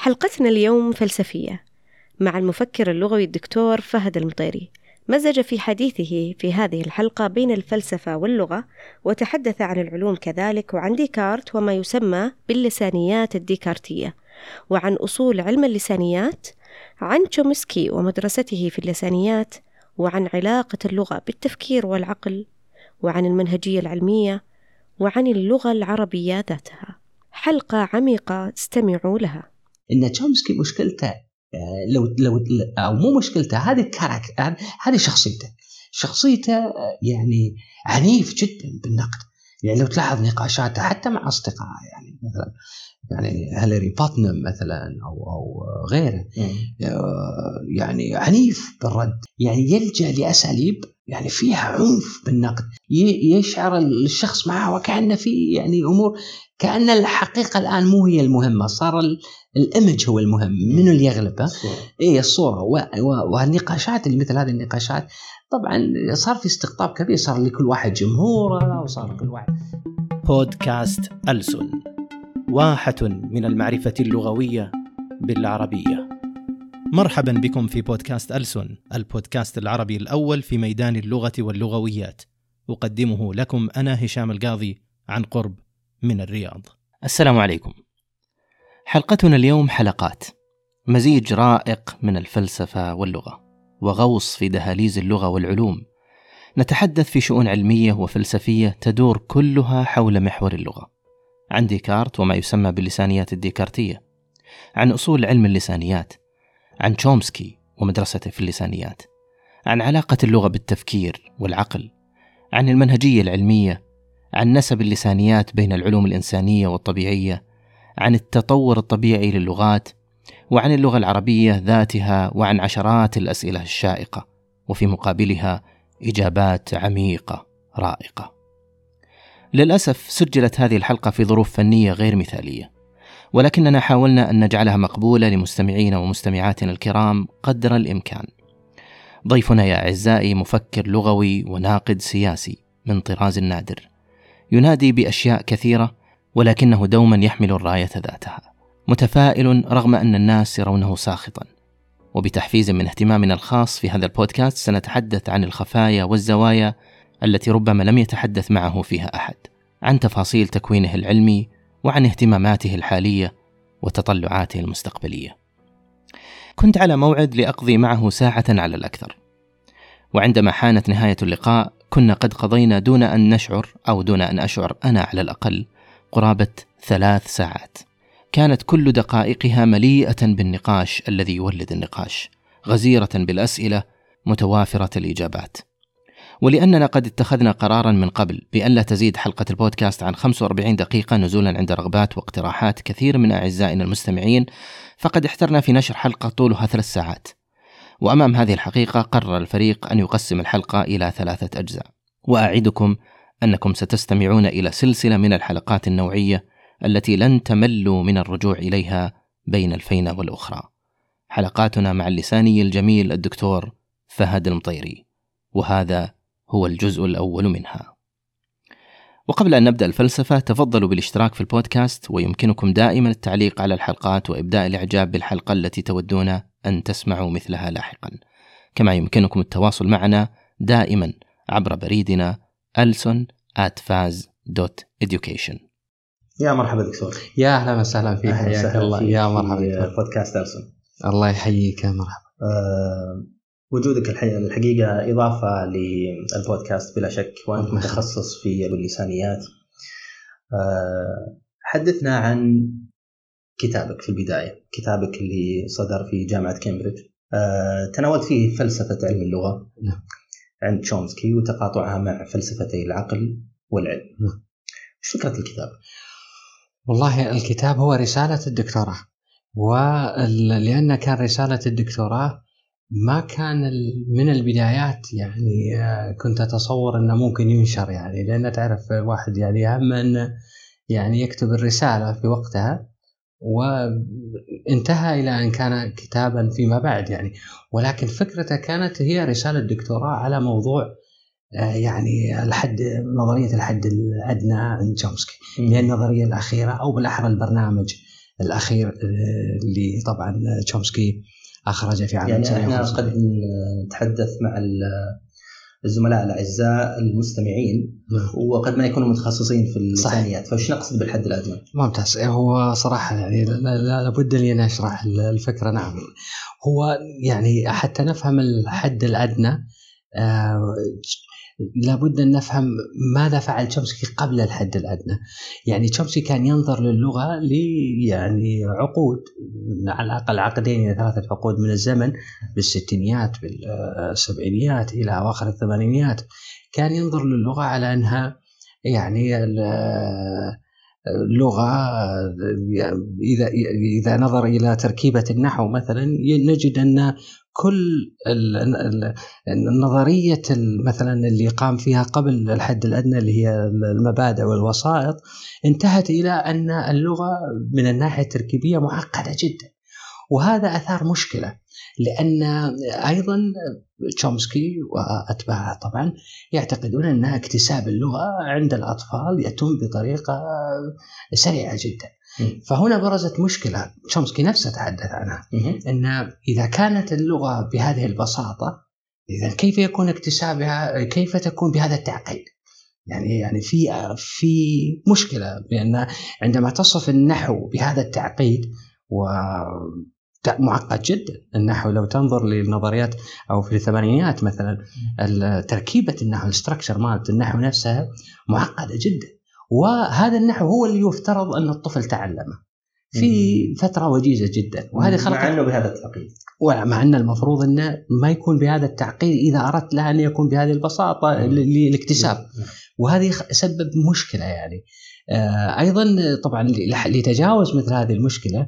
حلقتنا اليوم فلسفية مع المفكر اللغوي الدكتور فهد المطيري. مزج في حديثه في هذه الحلقة بين الفلسفة واللغة وتحدث عن العلوم كذلك وعن ديكارت وما يسمى باللسانيات الديكارتية وعن أصول علم اللسانيات عن تشومسكي ومدرسته في اللسانيات وعن علاقة اللغة بالتفكير والعقل وعن المنهجية العلمية وعن اللغة العربية ذاتها. حلقة عميقة استمعوا لها. إن تشومسكي مشكلته آه، لو لو أو مو مشكلته هذه character هذه شخصيته. شخصيته آه، يعني عنيف جدا بالنقد. يعني لو تلاحظ نقاشاته حتى مع أصدقائه يعني مثلا يعني هيلاري باتنم مثلا أو أو غيره آه، يعني عنيف بالرد. يعني يلجأ لأساليب يعني فيها عنف بالنقد. يشعر الشخص معه وكانه في يعني أمور كأن الحقيقة الآن مو هي المهمة صار الإيمج هو المهم منو اللي يغلب اي الصورة. والنقاشات اللي مثل هذه النقاشات طبعا صار في استقطاب كبير صار لكل واحد جمهوره وصار كل واحد. بودكاست ألسن واحة من المعرفة اللغوية بالعربية. مرحبا بكم في بودكاست ألسن البودكاست العربي الأول في ميدان اللغة واللغويات. أقدمه لكم أنا هشام القاضي عن قرب من الرياض. السلام عليكم. حلقتنا اليوم حلقات. مزيج رائق من الفلسفة واللغة وغوص في دهاليز اللغة والعلوم. نتحدث في شؤون علمية وفلسفية تدور كلها حول محور اللغة. عن ديكارت وما يسمى باللسانيات الديكارتية. عن أصول علم اللسانيات عن تشومسكي ومدرسته في اللسانيات عن علاقة اللغة بالتفكير والعقل عن المنهجية العلمية عن نسب اللسانيات بين العلوم الإنسانية والطبيعية عن التطور الطبيعي للغات وعن اللغة العربية ذاتها وعن عشرات الأسئلة الشائقة وفي مقابلها إجابات عميقة رائقة. للأسف سجلت هذه الحلقة في ظروف فنية غير مثالية، ولكننا حاولنا أن نجعلها مقبولة لمستمعينا ومستمعاتنا الكرام قدر الإمكان. ضيفنا يا أعزائي مفكر لغوي وناقد سياسي من طراز نادر، ينادي بأشياء كثيرة ولكنه دوما يحمل الراية ذاتها. متفائل رغم أن الناس يرونه ساخطا وبتحفيز من اهتمامنا الخاص في هذا البودكاست سنتحدث عن الخفايا والزوايا التي ربما لم يتحدث معه فيها أحد عن تفاصيل تكوينه العلمي وعن اهتماماته الحالية وتطلعاته المستقبلية. كنت على موعد لأقضي معه ساعة على الأكثر. وعندما حانت نهاية اللقاء كنا قد قضينا دون أن نشعر أو دون أن أشعر أنا على الأقل قرابة ثلاث ساعات. كانت كل دقائقها مليئة بالنقاش الذي يولد النقاش غزيرة بالأسئلة متوافرة الإجابات. ولأننا قد اتخذنا قرارا من قبل بأن لا تزيد حلقة البودكاست عن 45 دقيقة نزولا عند رغبات واقتراحات كثير من أعزائنا المستمعين فقد احترنا في نشر حلقة طولها ثلاث ساعات. وأمام هذه الحقيقة قرر الفريق أن يقسم الحلقة إلى ثلاثة أجزاء. وأعدكم أنكم ستستمعون إلى سلسلة من الحلقات النوعية التي لن تملوا من الرجوع إليها بين الفينة والأخرى. حلقاتنا مع اللساني الجميل الدكتور فهد المطيري، وهذا هو الجزء الأول منها. وقبل أن نبدأ الفلسفة تفضلوا بالاشتراك في البودكاست ويمكنكم دائما التعليق على الحلقات وإبداء الإعجاب بالحلقة التي تودون أن تسمعوا مثلها لاحقا. كما يمكنكم التواصل معنا دائما عبر بريدنا ألسون at faz.education يا مرحبا دكتور. يا أهلا وسهلا فيك حياك الله. يا مرحبا في بودكاست ارسن الله يحييك يا مرحبا. أه وجودك الحقيقة إضافة للبودكاست بلا شك وأنت متخصص في اللسانيات أه حدثنا عن كتابك في البداية كتابك اللي صدر في جامعة كامبريدج أه تناولت فيه فلسفة علم اللغة نعم. عند تشومسكي وتقاطعها مع فلسفتي العقل والعلم نعم. إيش فكرة الكتاب؟ والله الكتاب هو رسالة الدكتوراه ولأن كان رسالة الدكتوراه ما كان من البدايات يعني آه، كنت أتصور أنه ممكن ينشر يعني لأن تعرف واحد يعني أهم أن يعني يكتب الرسالة في وقتها وانتهى إلى أن كان كتابا فيما بعد يعني. ولكن فكرته كانت هي رسالة دكتوراه على موضوع آه، يعني الحد نظرية الحد الأدنى عند تشومسكي. هي النظرية الأخيرة أو بالأحرى البرنامج الأخير آه، اللي طبعا تشومسكي اخرجه في عام يعني إحنا 1950. قد نتحدث مع ال- الزملاء الأعزاء المستمعين نعم. وقد ما يكونوا متخصصين في اللسانيات فايش نقصد بالحد الأدنى؟ ممتاز هو صراحة يعني لا- لا- لابد لي أن أشرح الفكرة نعم هو يعني حتى نفهم الحد الأدنى آه، لابد أن نفهم ماذا فعل تشومسكي قبل الحد الأدنى. يعني تشومسكي كان ينظر للغة ل يعني عقود على الأقل عقدين إلى ثلاثة عقود من الزمن بالستينيات بالسبعينيات إلى أواخر الثمانينيات. كان ينظر للغة على أنها يعني لغة إذا إذا نظر إلى تركيبة النحو مثلا نجد أن كل ال- ال- النظرية ال- مثلا اللي قام فيها قبل الحد الأدنى اللي هي المبادئ والوسائط انتهت إلى أن اللغة من الناحية التركيبية معقدة جدا. وهذا أثار مشكلة. لأن أيضا تشومسكي وأتباعه طبعا يعتقدون أن اكتساب اللغة عند الأطفال يتم بطريقة سريعة جدا. فهنا برزت مشكلة. تشومسكي نفسه تحدث عنها. أن إذا كانت اللغة بهذه البساطة إذا كيف يكون اكتسابها؟ كيف تكون بهذا التعقيد؟ يعني يعني في في مشكلة بأن عندما تصف النحو بهذا التعقيد و معقد جدا. النحو لو تنظر للنظريات أو في الثمانينيات مثلا تركيبه النحو الاستراكشر مالت النحو نفسها معقدة جدا. وهذا النحو هو اللي يفترض أن الطفل تعلمه في فترة وجيزة جدا. وهذه مع خلقت إنه بهذا التعقيد. ومع إن المفروض إنه ما يكون بهذا التعقيد إذا أردت له أن يكون بهذه البساطة للاكتساب. وهذه سبب مشكلة يعني. آه، أيضا طبعا لتجاوز مثل هذه المشكلة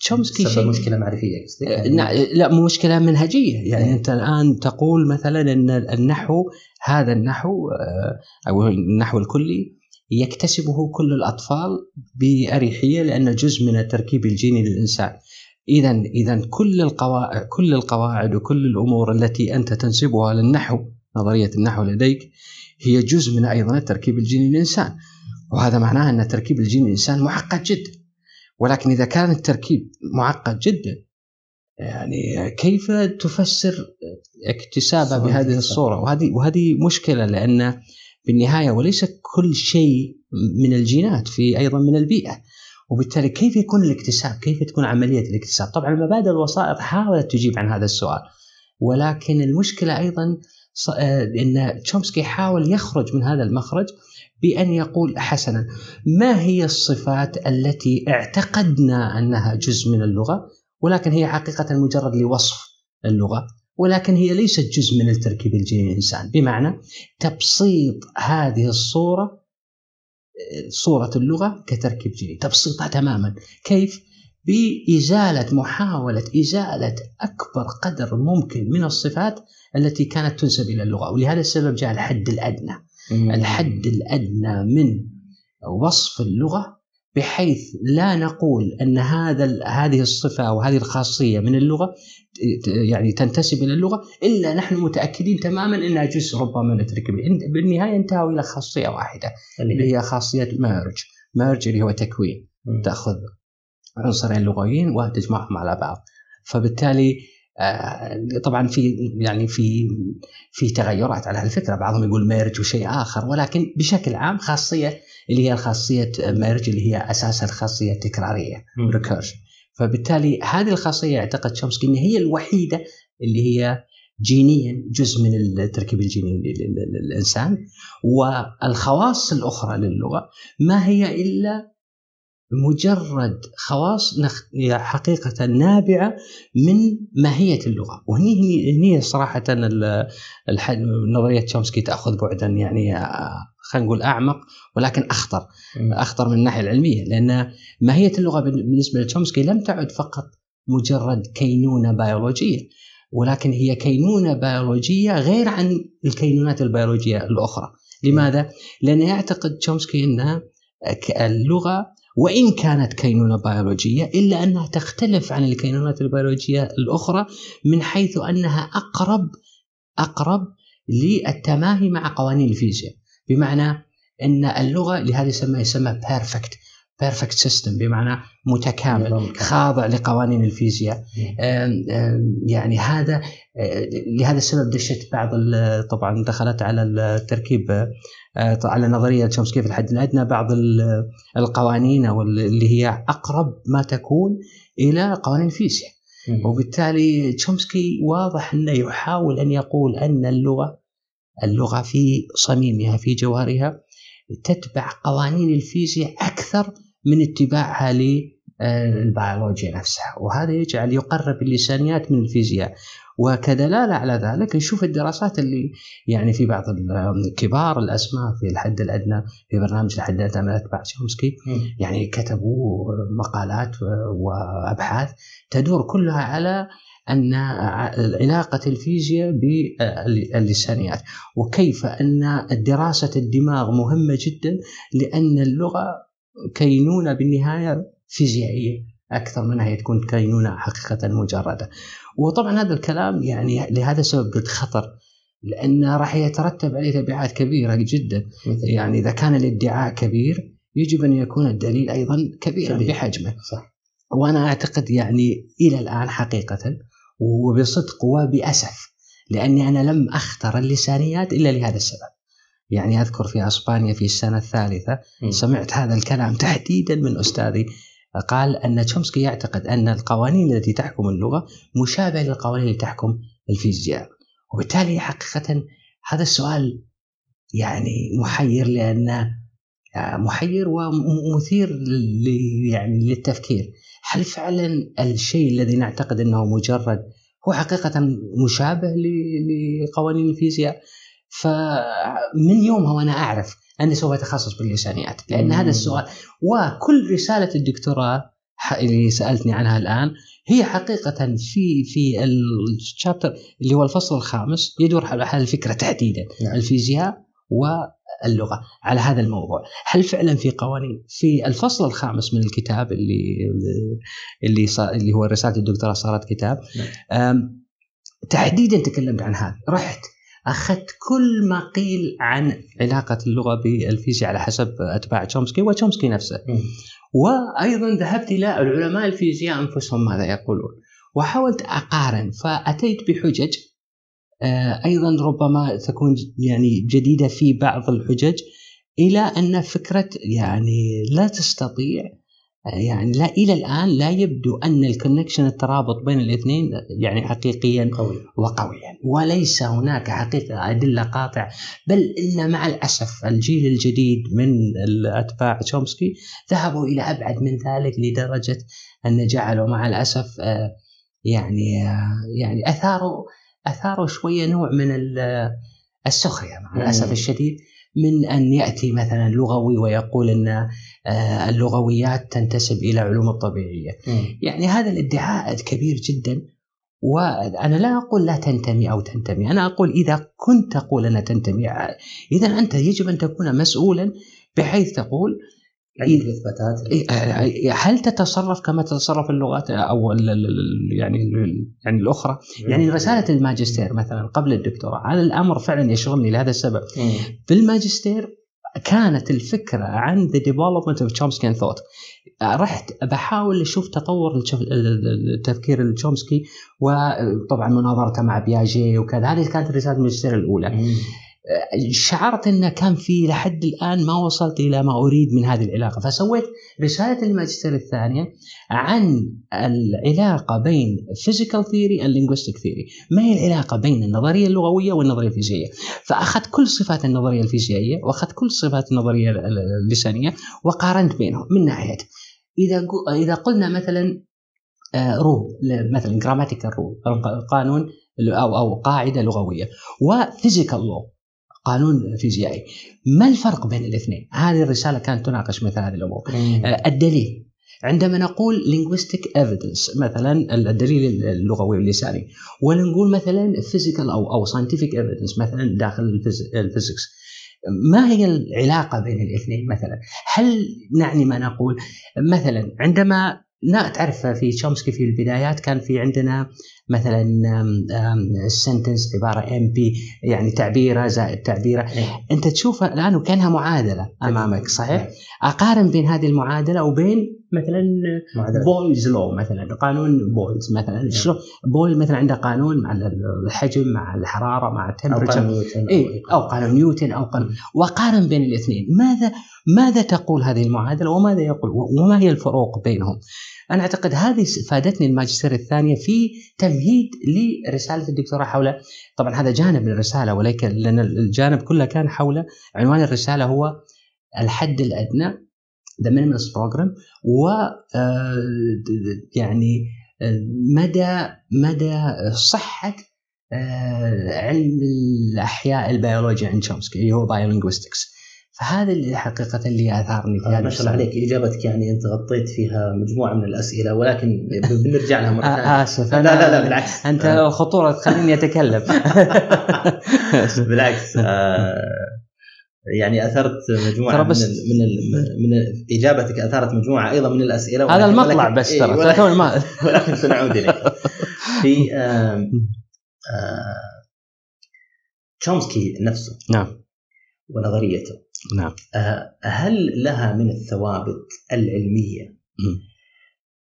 تشومسكي سبب شيء مشكلة معرفية قصدك؟ آه، يعني لا لا مو مشكلة منهجية. يعني إيه. أنت الآن تقول مثلا إن النحو هذا النحو آه، أو النحو الكلي يكتسبه كل الأطفال بأريحية لأنه جزء من التركيب الجيني للإنسان. اذا اذا كل القواعد كل القواعد وكل الأمور التي أنت تنسبها للنحو نظرية النحو لديك هي جزء من أيضا التركيب الجيني للإنسان. وهذا معناه أن التركيب الجيني للإنسان معقد جدا. ولكن إذا كان التركيب معقد جدا يعني كيف تفسر اكتسابها صورة بهذه. الصورة وهذه وهذه مشكلة لأن بالنهاية وليس كل شيء من الجينات في أيضا من البيئة وبالتالي كيف يكون الاكتساب؟ كيف تكون عملية الاكتساب؟ طبعا المبادئ الوسائط حاولت تجيب عن هذا السؤال ولكن المشكلة أيضا ص- آه، إن تشومسكي حاول يخرج من هذا المخرج بأن يقول حسنا ما هي الصفات التي اعتقدنا أنها جزء من اللغة؟ ولكن هي حقيقة مجرد لوصف اللغة ولكن هي ليست جزء من التركيب الجيني للانسان بمعنى تبسيط هذه الصورة صورة اللغة كتركيب جيني. تبسيطها تماما. كيف؟ بإزالة محاولة إزالة أكبر قدر ممكن من الصفات التي كانت تنسب إلى اللغة. ولهذا السبب جاء الحد الأدنى. الحد الأدنى من وصف اللغة بحيث لا نقول أن هذا هذه الصفة أو هذه الخاصية من اللغة يعني تنتسب إلى اللغة إلا نحن متأكدين تماما أنها جزء ربما من التركيب. بالنهاية انتهوا إلى خاصية واحدة اللي هي خاصية merge merge اللي هو تكوين. تأخذ عنصرين لغويين وتجمعهم على بعض. فبالتالي طبعا في يعني في في تغيرات على هالفكرة. بعضهم يقول merge وشيء آخر ولكن بشكل عام خاصية اللي هي خاصية merge اللي هي أساسا خاصية تكرارية. recursion فبالتالي هذه الخاصية يعتقد تشومسكي ان هي الوحيدة اللي هي جينيا جزء من التركيب الجيني لل- لل- للانسان والخواص الأخرى للغة ما هي إلا مجرد خواص نخ... حقيقة نابعة من ماهية اللغة وهني هني هني صراحة. نظرية تشومسكي تأخذ بعدا يعني خلينا نقول أعمق ولكن أخطر مم. أخطر من الناحية العلمية لأن ماهية اللغة بالنسبة لتشومسكي لم تعد فقط مجرد كينونة بيولوجية ولكن هي كينونة بيولوجية غير عن الكينونات البيولوجية الأخرى لماذا لأن يعتقد تشومسكي أن ك- وإن كانت كينونة بيولوجية إلا أنها تختلف عن الكينونات البيولوجية الأخرى من حيث أنها أقرب أقرب للتماهي مع قوانين الفيزياء. بمعنى أن اللغة لهذا يسمى يسمى perfect perfect system بمعنى متكامل. خاضع لقوانين الفيزياء يعني هذا آه، لهذا السبب دشت بعض طبعا دخلت على التركيب آه، على نظرية تشومسكي في الحد الأدنى بعض ال- القوانين أو ال- اللي هي أقرب ما تكون إلى قوانين الفيزياء. وبالتالي تشومسكي واضح أنه يحاول أن يقول أن اللغة اللغة في صميمها في جوهرها تتبع قوانين الفيزياء أكثر من اتباعها للبيولوجيا نفسها. وهذا يجعل يقرب اللسانيات من الفيزياء. وكدلالة على ذلك نشوف الدراسات اللي يعني في بعض ال- كبار الأسماء في الحد الأدنى في برنامج الحد الأدنى من اتباع تشومسكي مم. يعني كتبوا مقالات وأبحاث تدور كلها على أن علاقة الفيزياء باللسانيات وكيف أن دراسة الدماغ مهمة جدا لأن اللغة كينونة بالنهاية فيزيائية أكثر منها هي تكون كينونة حقيقة مجردة. وطبعا هذا الكلام يعني لهذا السبب قلت خطر لأنه راح يترتب عليه تبعات كبيرة جدا. يعني إذا كان الادعاء كبير يجب أن يكون الدليل أيضا كبيرا كبير. بحجمه. صح. وأنا أعتقد يعني إلى الآن حقيقة وبصدق وبأسف لأني أنا لم أختر اللسانيات إلا لهذا السبب. يعني أذكر في أسبانيا في السنة الثالثة مم. سمعت هذا الكلام تحديدا من أستاذي. قال أن تشومسكي يعتقد أن القوانين التي تحكم اللغة مشابهة للقوانين التي تحكم الفيزياء. وبالتالي حقيقه هذا السؤال يعني محير لأنه محير ومثير يعني للتفكير. هل فعلا الشيء الذي نعتقد أنه مجرد هو حقيقه مشابه لقوانين الفيزياء؟ فمن يومها وأنا أعرف أني سوف أتخصص باللسانيات لأن مم. هذا السؤال وكل رسالة الدكتوراه اللي سألتني عنها الآن هي حقيقة في في الشابتر اللي هو الفصل الخامس يدور حول هذه الفكرة تحديدا نعم. الفيزياء واللغة على هذا الموضوع هل فعلا في قوانين في الفصل الخامس من الكتاب اللي اللي صار اللي هو رسالة الدكتوراه صارت كتاب أم، تحديدا تكلمت عن هذا رحت أخذت كل ما قيل عن علاقة اللغة بالفيزياء على حسب أتباع تشومسكي وتشومسكي نفسه. وأيضا ذهبت إلى العلماء الفيزياء أنفسهم ماذا يقولون وحاولت أقارن فأتيت بحجج آه، أيضا ربما تكون يعني جديدة في بعض الحجج إلى أن فكرة يعني لا تستطيع يعني لا إلى الآن لا يبدو أن الكونكشن الترابط بين الاثنين يعني حقيقيا قوي. وقويا وليس هناك حقيقة أدلة قاطعة بل إن مع الأسف الجيل الجديد من أتباع تشومسكي ذهبوا إلى أبعد من ذلك لدرجة أن جعلوا مع الأسف آه، يعني آه، يعني أثاروا أثاروا شوية نوع من ال- السخرية مع مم. الأسف الشديد. من أن يأتي مثلا لغوي ويقول أن آه، اللغويات تنتسب إلى علوم الطبيعية مم. يعني هذا الادعاء كبير جدا وأنا لا أقول لا تنتمي أو تنتمي، أنا أقول إذا كنت تقول انها تنتمي إذا أنت يجب أن تكون مسؤولا بحيث تقول عندك الإثباتات إيه، هل تتصرف كما تتصرف اللغات أو ال- ال- ال- يعني يعني الأخرى؟ يعني رسالة الماجستير مثلا قبل الدكتوراه هذا الأمر فعلا يشغلني لهذا السبب. في الماجستير كانت الفكرة عن the development of Chomsky thought رحت بحاول أشوف تطور التف- التفكير التشومسكي وطبعا مناظرته مع بياجي وكذا هذه كانت رسالة الماجستير الأولى. شعرت انه كان في لحد الآن ما وصلت إلى ما أريد من هذه العلاقة. فسويت رسالة الماجستير الثانية عن العلاقة بين physical theory and linguistic theory. ما هي العلاقة بين النظرية اللغوية والنظرية الفيزيائية؟ فأخذت كل صفات النظرية الفيزيائية وأخذت كل صفات النظرية اللسانية وقارنت بينهم من ناحية. إذا إذا قلنا مثلا rule مثلا grammatical rule قانون أو أو قاعدة لغوية. و physical law قانون فيزيائي ما الفرق بين الاثنين؟ هذه الرسالة كانت تناقش مثل هذه الأمور. آه، الدليل عندما نقول linguistic evidence مثلا الدليل اللغوي واللساني ولا نقول مثلا physical أو أو scientific evidence مثلا داخل الفيز- ال physics ما هي العلاقة بين الاثنين مثلا؟ هل نعني ما نقول مثلا عندما تعرف في تشومسكي في البدايات كان في عندنا مثلا ال sentence عبارة NP يعني تعبيرة زائد تعبيرة. إيه. أنت تشوفها الآن وكأنها معادلة أمامك صحيح؟ نعم. أقارن بين هذه المعادلة وبين مثلا. Boyle's law مثلا قانون بويلز مثلا. شلون؟ بويل مثلا عنده قانون مع الحجم مع الحرارة مع أو ال temperature قانون نيوتن إيه أو قانون نيوتن أو قانون. وقارن بين الاثنين. ماذا ماذا تقول هذه المعادلة وماذا يقول؟ وما هي الفروق بينهم؟ أنا أعتقد هذه فادتني الماجستير الثانية في تمهيد لرسالة الدكتوراه حول طبعا هذا جانب من الرسالة ولكن لأن الجانب كله كان حول عنوان الرسالة هو الحد الأدنى the minimalist program و آه، يعني آه، مدى مدى صحة آه، علم الأحياء البيولوجيا عند شومسكي اللي هو biolinguistics فهذا اللي حقيقة اللي آثارني في آه، هذا ما شاء الله عليك. إجابتك يعني أنت غطيت فيها مجموعة من الأسئلة ولكن بنرجع لها مرة ثانية. آه، آسف. لا لا لا بالعكس. أنت آه، خطورة تخليني أتكلم. بالعكس آه، يعني أثرت مجموعة ترى من بس- ال من ال من إجابتك أثارت مجموعة أيضا من الأسئلة هذا ولكن- المطلع ولكن- بس إيه، ترى ولكن- ترى ما ولكن سنعود إليك. في آم، آه، تشومسكي نفسه نعم. ونظريته. نعم. آه، هل لها من الثوابت العلمية؟ مم.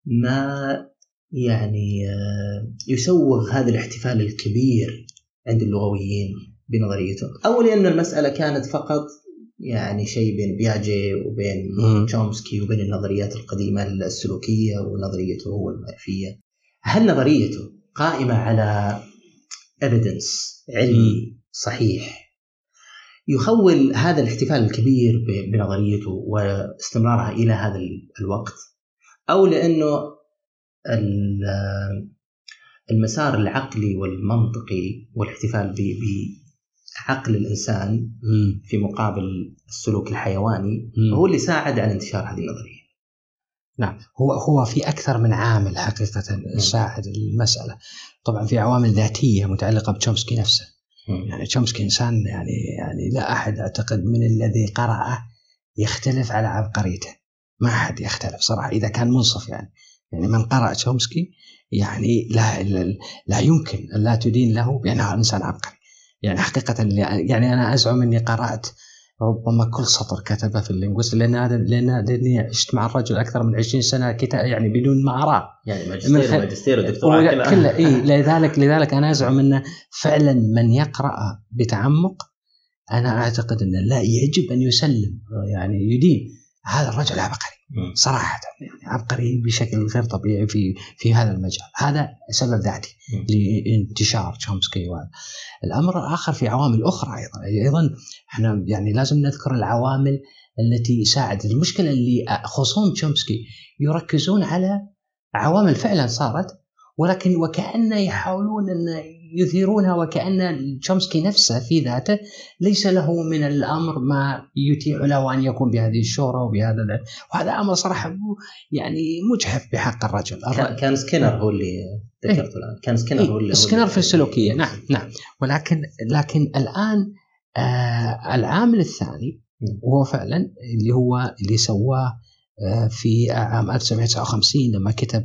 ما يعني آه، يسوغ هذا الاحتفال الكبير عند اللغويين بنظريته أو لأن المسألة كانت فقط يعني شيء بين بياجي وبين. تشومسكي وبين النظريات القديمة السلوكية ونظريته هو المعرفيه هل نظريته قائمة على evidence علمي صحيح؟ يخول هذا الاحتفال الكبير بنظريته واستمرارها إلى هذا ال- الوقت أو لأنه ال- المسار العقلي والمنطقي والاحتفال بعقل الإنسان. في مقابل السلوك الحيواني. هو اللي ساعد على انتشار هذه النظرية. نعم هو هو في أكثر من عامل حقيقة ساعد المسألة طبعا في عوامل ذاتية متعلقة بتشومسكي نفسه يعني تشومسكي إنسان يعني يعني لا أحد أعتقد من الذي قرأه يختلف على عبقريته ما أحد يختلف صراحة إذا كان منصف يعني. يعني من قرأ تشومسكي يعني لا لا, يمكن لا تدين له بأنه إنسان عبقري. يعني حقيقة يعني أنا أزعم أني قرأت ربما كل سطر كتبه في اللينغوست لأن هذا لأن لاني عشت مع الرجل أكثر من 20 سنة كتاب يعني بدون ما أراه. يعني ماجستير خل- وماجستير ودكتوراه كلها. كله إي لذلك لذلك أنا أزعم انه فعلا من يقرأ بتعمق أنا أعتقد انه لا يجب أن يسلم يعني يدين. هذا الرجل عبقري. مم. صراحة يعني عبقري بشكل غير طبيعي في في هذا المجال هذا سبب ذاتي. لانتشار تشومسكي وهذا الأمر الآخر في عوامل أخرى أيضا أيضا إحنا يعني لازم نذكر العوامل التي ساعدت المشكلة اللي خصوم تشومسكي يركزون على عوامل فعلا صارت ولكن وكأن يحاولون أن يثيرونها وكأن تشومسكي نفسه في ذاته ليس له من الأمر ما يتيح له أن يكون بهذه الشهرة وبهذا وهذا أمر صراحة يعني مجحف بحق الرجل. كان- سكينر هو اللي ذكرته الآن. كان سكينر هو اللي إيه هو سكينر اللي- في السلوكية. نعم نعم. ولكن لكن الآن آه العامل الثاني. وهو فعلا اللي هو اللي سواه آه في عام 1959 لما كتب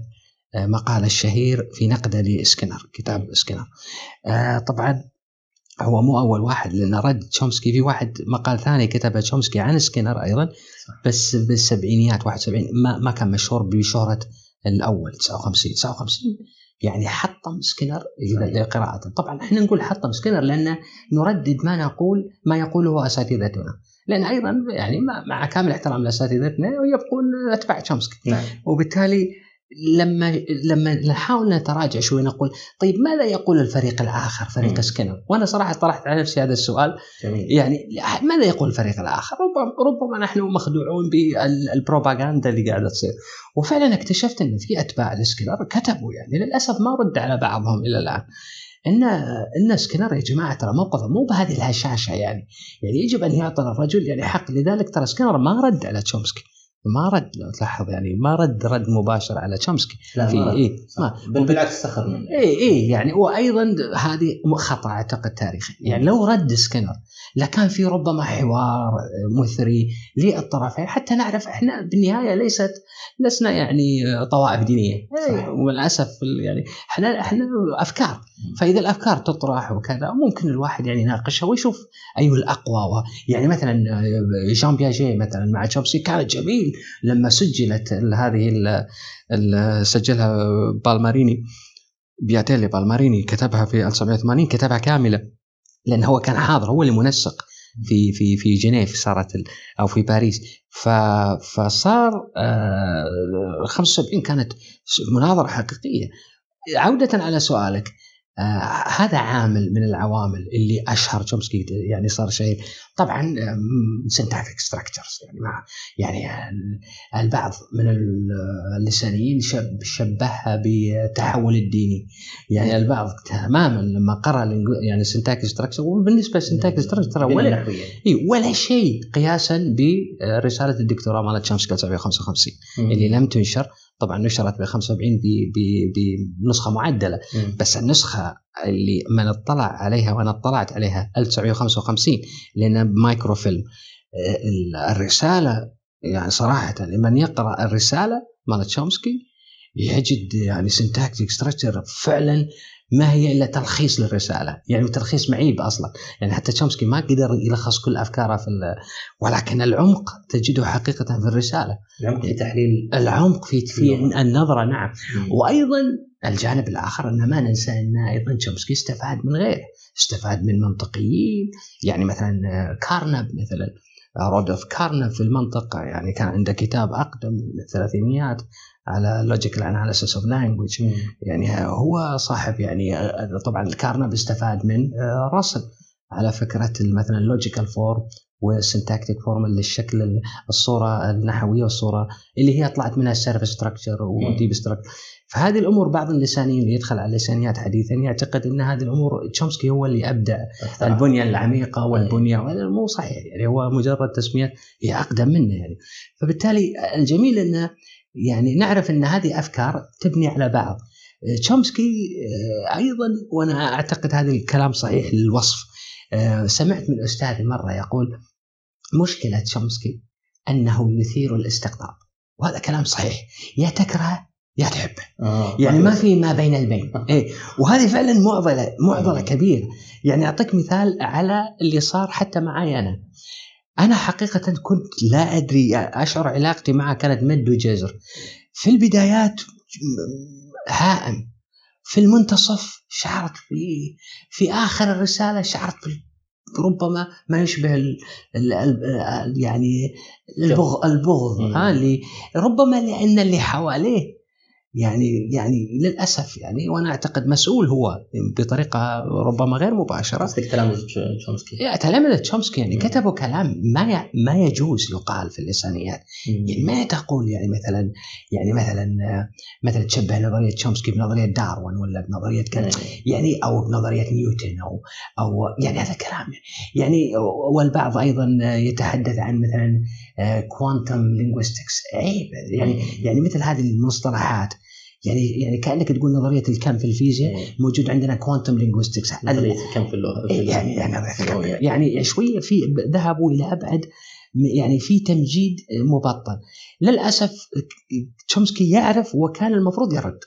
مقال الشهير في نقده لسكينر كتاب سكينر آه طبعا هو مو أول واحد لأن رد تشومسكي في واحد مقال ثاني كتبه تشومسكي عن سكينر أيضا بس بالسبعينيات 71 ما ما كان مشهور بشهرة الأول 59 59 يعني حطم سكينر. لقراءته طبعا إحنا نقول حطم سكينر لأن نردد ما نقول ما يقوله أساتذتنا. لأن أيضا يعني مع- مع كامل احترام لأساتذتنا يبقون أتباع تشومسكي. نعم. وبالتالي لما لما نحاول نتراجع شوي نقول طيب ماذا يقول الفريق الآخر فريق مم. سكينر وأنا صراحة طرحت على نفسي هذا السؤال. جميل. يعني ماذا يقول الفريق الآخر؟ ربما ربما نحن مخدوعون بالبروباغندا اللي قاعدة تصير. وفعلا اكتشفت إن في أتباع لسكينر كتبوا يعني للأسف ما رد على بعضهم إلى الآن. إن إن سكينر يا جماعة ترى موقفه مو بهذه الهشاشة يعني. يعني يجب أن يعطى الرجل يعني حق. لذلك ترى سكينر ما رد على تشومسكي. ما رد لو تلاحظ يعني ما رد رد مباشر على تشومسكي. لا في ما إيه ما بل بالعكس سخر منه. اي اي يعني وأيضا هذه خطأ أعتقد تاريخي يعني لو رد سكنر لكان في ربما حوار مثري للطرفين. حتى نعرف إحنا بالنهاية ليست لسنا يعني طوائف دينية. صحيح. وللأسف يعني إحنا إحنا أفكار. فإذا الأفكار تطرح وكذا ممكن الواحد يعني يناقشها ويشوف أي الأقوى. و- يعني مثلا جان بياجي مثلا مع تشومسكي كانت جميل. لما سجلت هذه سجلها بالماريني بياتيلي بالماريني كتبها في 1980 كتبها كاملة لأن هو كان حاضر هو اللي منسق في في في جنيف صارت أو في باريس. فصار آه 75 كانت مناظرة حقيقية. عودة على سؤالك آه هذا عامل من العوامل اللي أشهر تشومسكي يعني صار شيء. طبعا Syntactic Structures يعني مع يعني ال- البعض من ال- اللسانيين شب شبهها بالتحول الديني. يعني البعض تماما لما قرأ يعني Syntactic Structure وبالنسبة ل Syntactic Structure ترى ولا. إيه ولا شيء قياسا برساله الدكتوراه مالت تشومسكي 1955 اللي لم تنشر طبعا نشرت ب 75 ب- ب- بنسخه معدلة مم. بس النسخة اللي من اطلع عليها وأنا اطلعت عليها 1955 لأن مايكرو فيلم ال- الرسالة يعني صراحة لمن يقرأ الرسالة مال تشومسكي يجد يعني Syntactic Structure فعلا ما هي إلا تلخيص للرسالة، يعني تلخيص معيب أصلا، يعني حتى تشومسكي ما قدر يلخص كل أفكاره في ولكن العمق تجده حقيقة في الرسالة، العمق في تحليل. العمق في في. النظرة نعم، مم. وأيضا الجانب الآخر ان ما ننسى أن أيضا تشومسكي استفاد من غيره، استفاد من منطقيين. يعني مثلا كارنب مثلا رودولف كارنب في المنطقة. يعني كان عنده كتاب أقدم من الثلاثينيات على logical analysis of language. يعني هو صاحب يعني طبعا الكارنب استفاد من راسل على فكرة مثلا ال logical form وال syntactic form اللي الشكل الصورة النحوية والصورة اللي هي طلعت منها ال surface structure و deep structure فهذه الأمور بعض اللسانيين اللي يدخل على اللسانيات حديثا يعتقد إن هذه الأمور تشومسكي هو اللي ابدع أكثر. البنية العميقة والبنية. وهذا مو صحيح يعني هو مجرد تسميات هي أقدم منه يعني. فبالتالي الجميل إنه يعني نعرف إن هذه أفكار تبني على بعض. تشومسكي آه، أيضا وأنا أعتقد هذا الكلام صحيح للوصف. آه، سمعت من استاذي مرة يقول مشكلة تشومسكي أنه يثير الاستقطاب وهذا كلام صحيح. يا تكره يا تحبه. آه. يعني ما في ما بين البين. إيه وهذه فعلا معضلة معضلة كبيرة. يعني أعطيك مثال على اللي صار حتى معي أنا. أنا حقيقة كنت لا أدري أشعر علاقتي معه كانت مد وجزر. في البدايات هائم. في المنتصف شعرت في في آخر الرسالة شعرت ربما ما يشبه ال ال ال يعني البغض. البغض. ها ربما لأن اللي حواليه يعني يعني للأسف يعني وأنا أعتقد مسؤول هو بطريقة ربما غير مباشرة. قصدك تلامذة تشومسكي؟ يا تلامذة تشومسكي يعني. كتبوا كلام ما ما يجوز يقال في اللسانيات يعني ما تقول يعني مثلا يعني مثلا مثلا تشبه نظرية تشومسكي بنظرية داروين ولا بنظرية كذا. يعني أو بنظرية نيوتن أو أو يعني هذا كلام يعني. والبعض أيضا يتحدث عن مثلا quantum linguistics عيب. يعني يعني مثل هذه المصطلحات. يعني يعني كأنك تقول نظرية الكم في الفيزياء موجود عندنا quantum linguistics نظرية كم في اللغة في يعني يعني. يعني شوية في ذهبوا إلى أبعد. يعني في تمجيد مبطن للأسف تشومسكي يعرف وكان المفروض يرد.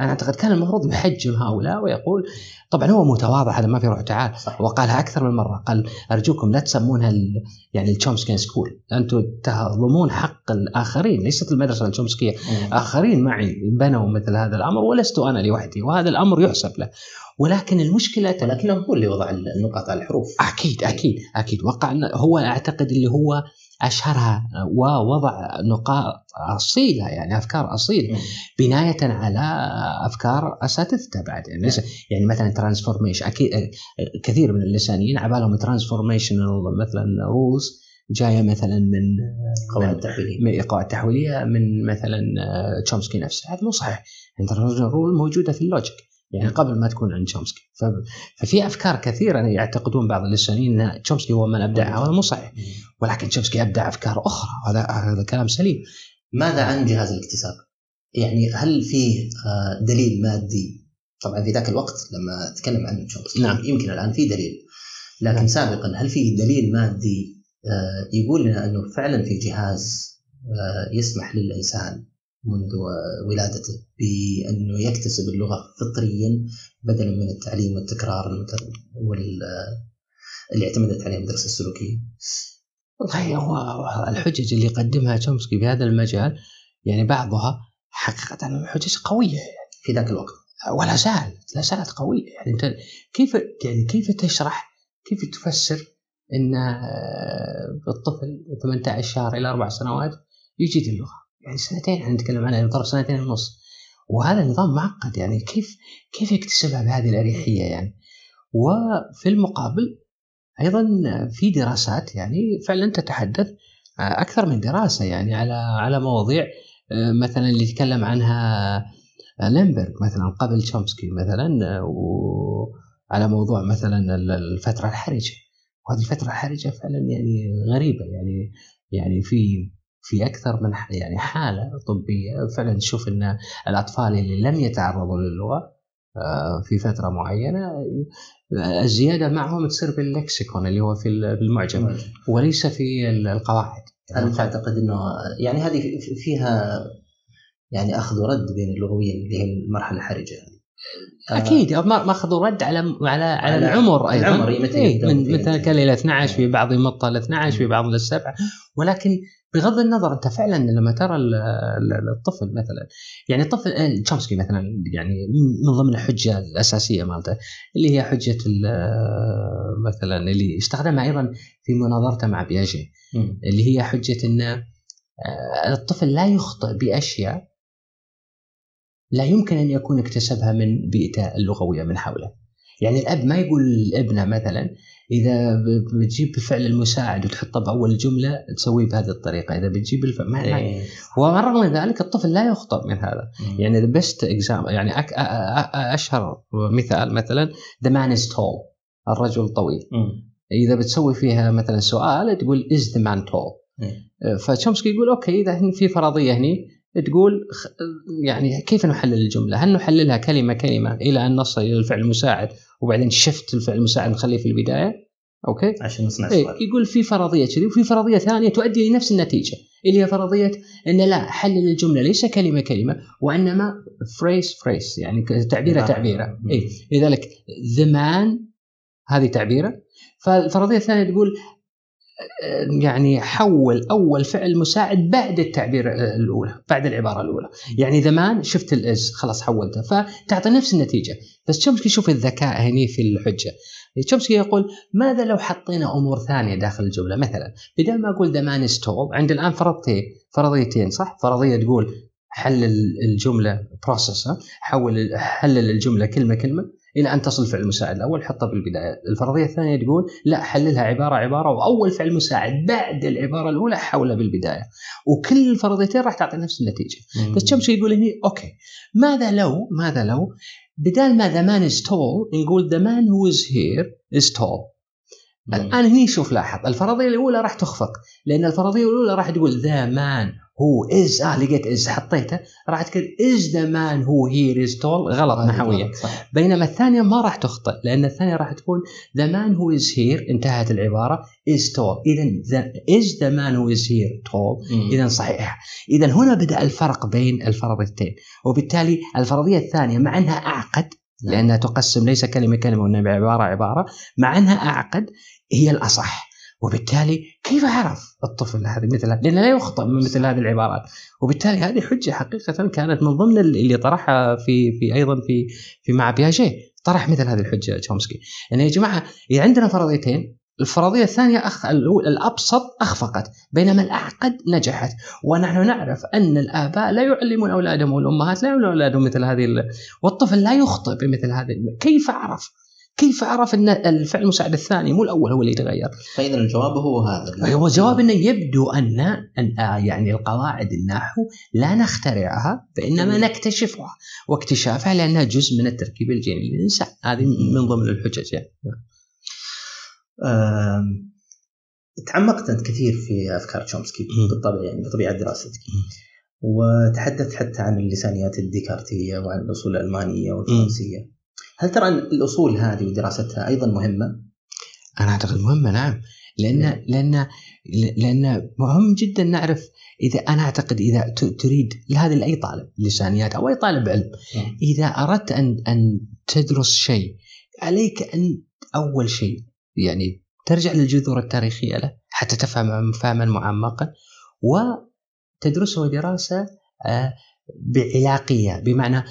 أنا أعتقد كان المفروض يحجم هؤلاء ويقول طبعا هو متواضع هذا ما في روح تعال. صح. وقالها أكثر من مرة قال أرجوكم لا تسمونها ال يعني ال Chomskyan school. أنتم تهضمون حق الآخرين ليست المدرسة التشومسكية. آخرين معي بنوا مثل هذا الأمر ولست أنا لوحدي وهذا الأمر يحسب له. ولكن المشكلة ولكنه هو اللي وضع النقاط على الحروف. أكيد أكيد أكيد. وقع هو أعتقد اللي هو أشهرها ووضع نقاط أصيلة يعني أفكار أصيلة. مم. بناية على أفكار اساتذته بعد. يعني, ليس- يعني مثلا transformation أكيد كثير من اللسانيين عبالهم transformational مثلا rules جاية مثلا من قواعد تحويلية. من قواعد تحويلية من مثلا آه، تشومسكي نفسه. هذا مو صحيح. ال transformation rule موجودة في ال logic. يعني قبل ما تكون عند تشومسكي ففي أفكار كثيرة يعتقدون بعض اللسانيين إن تشومسكي هو من ابدعها وهذا مو صحيح ولكن تشومسكي أبدع أفكار أخرى هذا هذا كلام سليم ماذا عن جهاز الاكتساب؟ يعني هل فيه آه، دليل مادي؟ طبعا في ذاك الوقت لما تكلم عنه تشومسكي نعم. يمكن الآن في دليل لكن نعم. سابقا هل في دليل مادي آه، يقول لنا أنه فعلا في جهاز آه، يسمح للإنسان منذ ولادته بانه يكتسب اللغة فطريا بدلا من التعليم والتكرار اللي اعتمدت عليه المدرسة السلوكية. والله هو الحجج اللي يقدمها تشومسكي في هذا المجال يعني بعضها حقيقة حجج قوية في ذاك الوقت. ولا زالت لا زالت قوية يعني انت كيف يعني كيف تشرح كيف تفسر إن آه، الطفل 18 شهر إلى أربع سنوات يجيد اللغة يعني سنتين إحنا نتكلم عنها ظرف سنتين ونص. وهذا نظام معقد يعني كيف كيف يكتسبها بهذه الأريحية يعني؟ وفي المقابل أيضا في دراسات يعني فعلا تتحدث أكثر من دراسة يعني على على مواضيع مثلا اللي يتكلم عنها لينبرغ مثلا قبل تشومسكي مثلا وعلى موضوع مثلا ال- الفترة الحرجة. وهذه الفترة الحرجة فعلا يعني غريبة يعني يعني في في أكثر من يعني حالة طبية. فعلا تشوف إن الأطفال اللي لم يتعرضوا للغة آه، في فترة معينة الزيادة معهم تصير باللكسيكون اللي هو في ال- في المعجم وليس في ال- القواعد. هل تعتقد إنه يعني هذه في- فيها يعني أخذ ورد بين اللغويين اللي هي المرحلة الحرجة. يعني. آه، أكيد ما ما اخذوا رد على على على العمر أيضا. العمر، إيه، من مثلا. كان إلى 12 في. بعض يمط إلى 12 في بعض 7 ولكن بغض النظر أنت فعلا لما ترى ال- ال- الطفل مثلا يعني الطفل آه، تشومسكي مثلا يعني من- من ضمن الحجة الأساسية مالته اللي هي حجة آه، مثلا اللي استخدمها أيضا في مناظرته مع بياجيه. اللي هي حجة إن آه، الطفل لا يخطئ بأشياء لا يمكن أن يكون اكتسبها من بيئته اللغوية من حوله. يعني الأب ما يقول لابنه مثلا إذا بتجيب الفعل المساعد وتحطه باول جملة تسويه بهذه الطريقة، إذا بتجيب الفعل ما إيه. ورغم ذلك الطفل لا يخطئ من هذا، مم. يعني the best exam يعني أك... أ- أ- أ- أشهر مثال مثلا the man is tall الرجل طويل، مم. إذا بتسوي فيها مثلا سؤال تقول is the man tall إيه. فتشومسكي يقول okay إذا في فرضية هني تقول يعني كيف نحلل الجملة؟ هل نحللها كلمة كلمة إلى أن نصل إلى الفعل المساعد وبعدين شفت الفعل المساعد نخليه في البداية؟ okay؟ عشان نصنع إيه يقول في فرضية كذي وفي فرضية ثانية تؤدي لنفس النتيجة اللي هي فرضية إن لا حلل الجمله ليس كلمة كلمة وإنما phrase phrase يعني تعبيرة عبارة. تعبيرة. اي لذلك the man هذه تعبيرة فالفرضية الثانية تقول آه، يعني حول أول فعل مساعد بعد التعبير الأولى بعد العبارة الأولى. يعني زمان شفت ال is خلاص حولته فتعطي نفس النتيجة. بس تشومسكي شوف الذكاء هني في الحجة. تشومسكي يقول ماذا لو حطينا أمور ثانية داخل الجملة؟ مثلا بدل ما أقول the man is tall عند الآن فرضتين فرضيتين صح؟ فرضية تقول حلل الجملة process حول حلل الجملة كلمة كلمة إلى أن تصل فعل المساعد الأول حطه بالبداية، الفرضية الثانية تقول لا حللها عبارة عبارة وأول فعل مساعد بعد العبارة الأولى حولها بالبداية، وكل الفرضيتين راح تعطي نفس النتيجة، مم. بس تشومسكي يقول هني؟ okay. ماذا لو ماذا لو بدال ما the man is tall نقول the man who is here is tall. الآن هني شوف لاحظ الفرضية الأولى راح تخفق لأن الفرضية الأولى راح تقول ذا مان هو از آه لقيت is حطيته. راح تقول is the man who here is tall غلط نحويا بينما الثانية ما راح تخطئ لأن الثانية راح تكون the man who is here انتهت العبارة is tall اذا is the man who is here tall. اذا صحيح. اذا هنا بدأ الفرق بين الفرضيتين. وبالتالي الفرضية الثانية مع أنها أعقد نعم. لأنها تقسم ليس كلمة كلمة وإنما عبارة عبارة مع أنها أعقد هي الأصح. وبالتالي كيف عرف الطفل هذه مثل لأنه لا يخطئ من مثل هذه العبارات. وبالتالي هذه حجة حقيقة كانت من ضمن اللي طرحها في في أيضا في في مع بياجي طرح مثل هذه الحجة تشومسكي يعني يا جماعة إذا عندنا فرضيتين الفرضية الثانية أخ... الأبسط أخفقت بينما الأعقد نجحت. ونحن نعرف أن الآباء لا يعلمون أولادهم والأمهات لا يعلمون أولادهم مثل هذه ال... والطفل لا يخطئ بمثل هذه كيف عرف؟ كيف عرف إن الفعل المساعد الثاني مو الأول هو اللي يتغير؟ فإذا الجواب هو هذا. هو الجواب إنه يبدو أن أن آه، يعني القواعد النحو لا نخترعها بانما نكتشفها واكتشافها لأنها جزء من التركيب الجيني للإنسان. هذه من ضمن الحجج يعني. تعمقت أنت كثير في أفكار تشومسكي بالطبع يعني بطبيعة دراستك. وتحدثت حتى عن اللسانيات الديكارتية وعن الأصول الألمانية والفرنسية. هل ترى الأصول هذه ودراستها أيضا مهمة؟ أنا أعتقد مهمة نعم لأن نعم. لأن لأن مهم جدا نعرف اذا أنا أعتقد إذا تريد هذا لأي طالب لسانيات أو أي طالب علم نعم. إذا أردت ان أن تدرس شيء عليك أن أول شيء يعني ترجع للجذور التاريخية له حتى تفهم فهما معمقا وتدرسه دراسة آه، بعلاقية بمعنى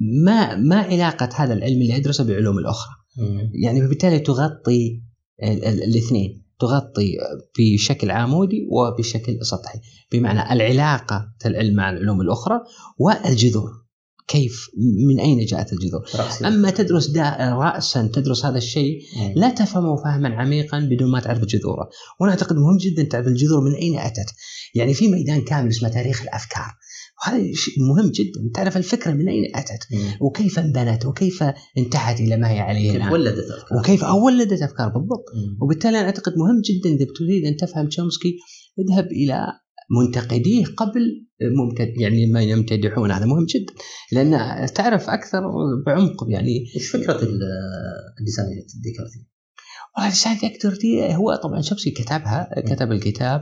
ما ما علاقة هذا العلم اللي ادرسه بعلوم الأخرى. يعني فبالتالي تغطي الاثنين تغطي بشكل عمودي وبشكل سطحي. بمعنى العلاقة العلم مع العلوم الأخرى والجذور. كيف؟ من أين جاءت الجذور؟ رأسي. أما تدرس راسا تدرس هذا الشيء لا تفهمه فهما عميقا بدون ما تعرف جذوره، وأنا اعتقد مهم جدا تعرف الجذور من أين أتت. يعني في ميدان كامل اسمه تاريخ الأفكار، وهذا شيء مهم جدا. تعرف الفكرة من أين أتت؟ مم. وكيف انبنت؟ وكيف انتهت إلى ما هي عليه كيف ولدت افكار وكيف ولدت افكار بالضبط. مم. وبالتالي أنا أعتقد مهم جدا إذا تريد أن تفهم تشومسكي اذهب إلى منتقديه قبل ممتد يعني ما يمتدحون. هذا مهم جدا. لأن تعرف أكثر بعمق يعني إيش فكرة اللسان الديكارتي؟ والله الديكارتي هو طبعا تشومسكي كتبها كتب الكتاب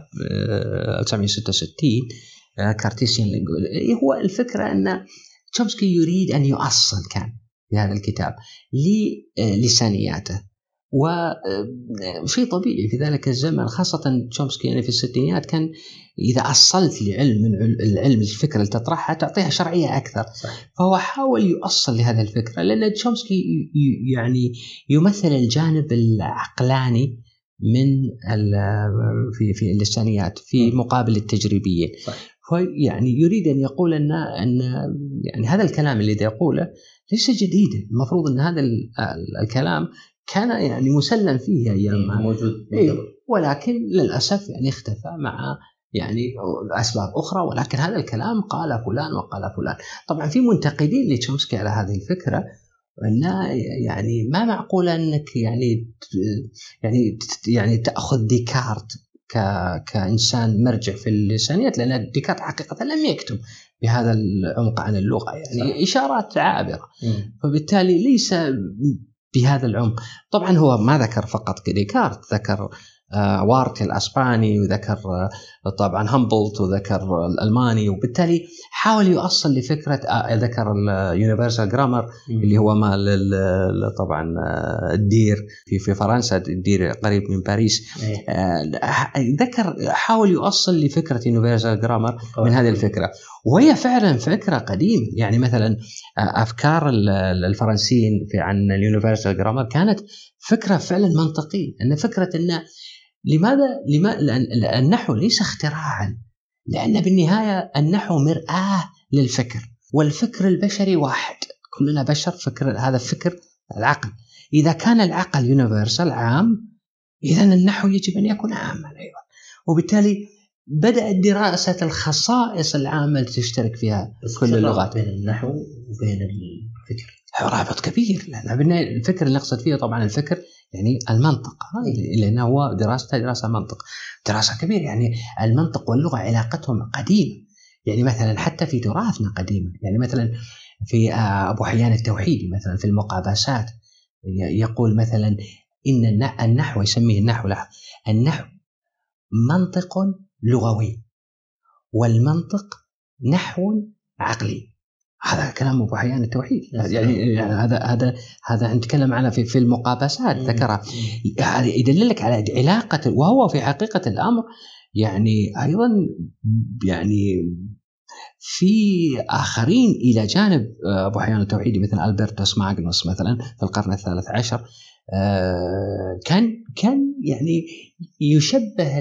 1966 آه، Cartesian هو الفكرة أن تشومسكي يريد أن يؤصل كان في هذا الكتاب للسانياته وشيء آه، طبيعي في ذلك الزمن خاصة تشومسكي يعني في الستينيات كان إذا أصلت لعلم من العلم الفكرة اللي تطرحها تعطيها شرعية أكثر صحيح. فهو حاول يؤصل لهذه الفكرة لأن تشومسكي يعني يمثل الجانب العقلاني من في في اللسانيات في مقابل التجريبية صحيح. فيعني يريد أن يقول ان أن يعني هذا الكلام اللي يقوله ليس جديدا. المفروض أن هذا الكلام كان يعني مسلم فيه أيام إيه موجود إيه ولكن للأسف يعني اختفى مع يعني أسباب أخرى ولكن هذا الكلام قال فلان وقال فلان. طبعا في منتقدين لتشومسكي على هذه الفكرة انه يعني ما معقول أنك يعني يعني يعني تأخذ ديكارت ك... كإنسان مرجع في اللسانيات لأن ديكارت حقيقة لم يكتب بهذا العمق عن اللغة يعني صح. إشارات عابرة مم. فبالتالي ليس بهذا العمق طبعا هو ما ذكر فقط ديكارت ذكر آه، وارتي الأسباني وذكر آه، طبعا همبولت وذكر الألماني وبالتالي حاول يؤصل لفكرة آه، ذكر ال universal grammar اللي هو مال طبعا الدير في في فرنسا الدير قريب من باريس. إيه. ذكر حاول يؤصل لفكرة universal grammar من هذه الفكرة. وهي فعلا فكرة قديمة. يعني مثلا أفكار الفرنسيين في عن اليونيفرسال جرامر كانت فكرة فعلا منطقية. أن فكرة انه لماذا؟ لما لأن النحو ليس اختراعا. لأن بالنهاية النحو مرآة للفكر والفكر البشري واحد. كلنا بشر فكر هذا فكر العقل. إذا كان العقل يونيفرسال عام إذا النحو يجب أن يكون عاما أيضا. وبالتالي بدأت دراسة الخصائص العامة تشترك فيها كل اللغات. بين النحو وبين الفكر. رابط كبير. لأن الفكر اللي نقصد فيه طبعا الفكر يعني المنطق. لأنه هو دراسته دراسة منطق. دراسة كبيرة يعني المنطق واللغة علاقتهم قديمة. يعني مثلا حتى في تراثنا قديمة. يعني مثلا في آه، أبو حيان التوحيدي مثلا في المقابسات. يقول مثلا إن النحو يسميه النحو لاحظ النحو منطق لغوي والمنطق نحو عقلي. هذا كلام أبو حيان التوحيد. يعني, يعني هذا هذا هذا نتكلم عنه في في المقابسات ذكرها هذا يدللك على علاقة وهو في حقيقة الأمر يعني أيضا يعني في آخرين إلى جانب آه، أبو حيان التوحيدي مثل البرتوس ماغنوس مثلا في القرن الثالث عشر آه، كان كان يعني يشبه